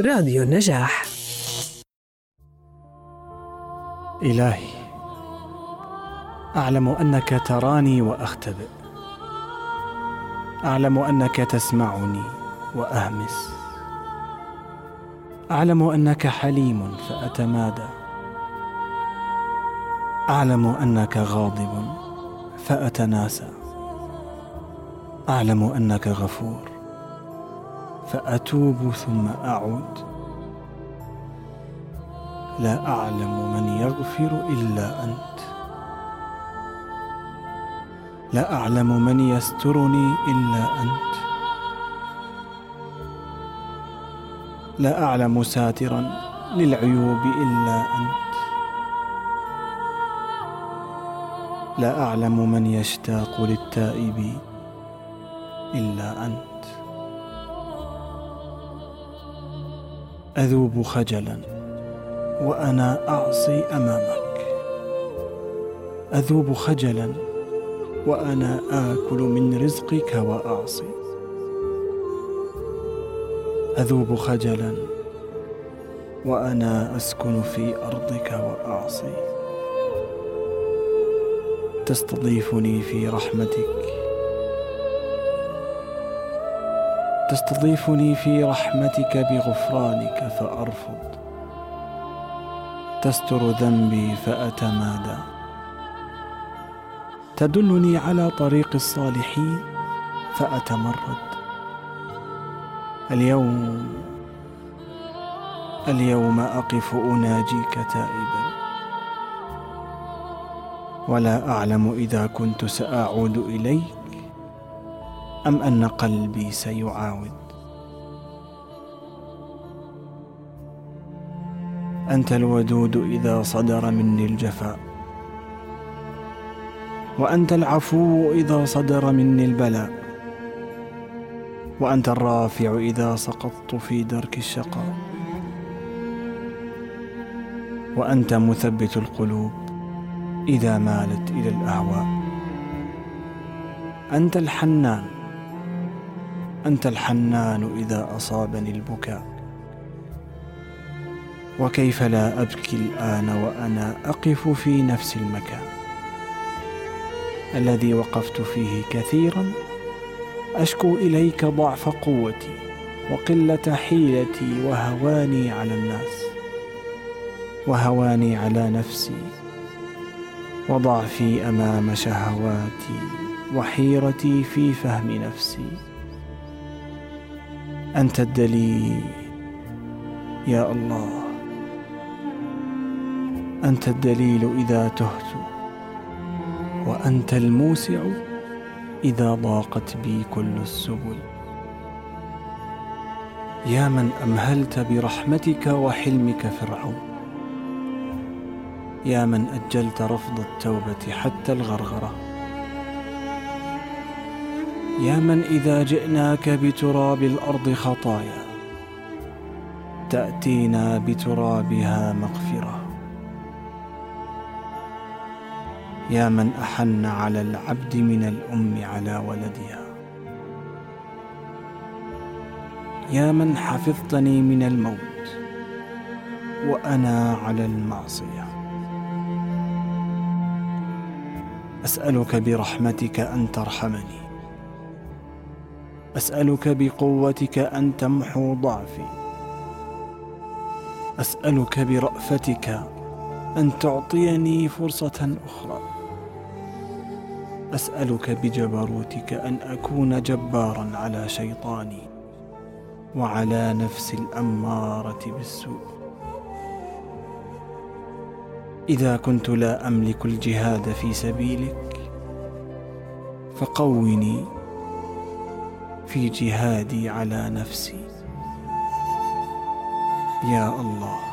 راديو النجاح. إلهي أعلم أنك تراني وأختبئ. أعلم أنك تسمعني وأهمس. أعلم أنك حليم فأتمادى. أعلم أنك غاضب فأتناسى. أعلم أنك غفور فأتوب ثم أعود. لا أعلم من يغفر إلا أنت. لا أعلم من يسترني إلا أنت. لا أعلم ساترا للعيوب إلا أنت. لا أعلم من يشتاق للتائبين إلا أنت. أذوب خجلا وأنا أعصي أمامك. أذوب خجلا وأنا آكل من رزقك وأعصي. أذوب خجلا وأنا أسكن في أرضك وأعصي. تستضيفني في رحمتك. تستضيفني في رحمتك بغفرانك فأرفض. تستر ذنبي فأتمادى. تدلني على طريق الصالحين فأتمرد. اليوم اليوم أقف أناجيك تائبا. ولا أعلم إذا كنت سأعود إليك. أم أن قلبي سيعاود؟ أنت الودود إذا صدر مني الجفاء وأنت العفو إذا صدر مني البلاء وأنت الرافع إذا سقطت في درك الشقاء وأنت مثبت القلوب إذا مالت إلى الأهواء. أنت الحنان أنت الحنان إذا أصابني البكاء. وكيف لا أبكي الآن وأنا أقف في نفس المكان الذي وقفت فيه كثيرا؟ أشكو إليك ضعف قوتي وقلة حيلتي وهواني على الناس وهواني على نفسي وضعفي أمام شهواتي وحيرتي في فهم نفسي. أنت الدليل. يا الله أنت الدليل إذا تهت وأنت الموسع إذا ضاقت بي كل السبل. يا من أمهلت برحمتك وحلمك فرعون. يا من أجلت رفض التوبة حتى الغرغرة. يا من إذا جئناك بتراب الأرض خطايا تأتينا بترابها مغفرة. يا من أحن على العبد من الأم على ولدها. يا من حفظتني من الموت وأنا على المعصية. أسألك برحمتك أن ترحمني. أسألك بقوتك أن تمحو ضعفي. أسألك برأفتك أن تعطيني فرصة أخرى. أسألك بجبروتك أن أكون جبارا على شيطاني وعلى نفسي الأمارة بالسوء. إذا كنت لا أملك الجهاد في سبيلك فقوني في جهادي على نفسي. يا الله.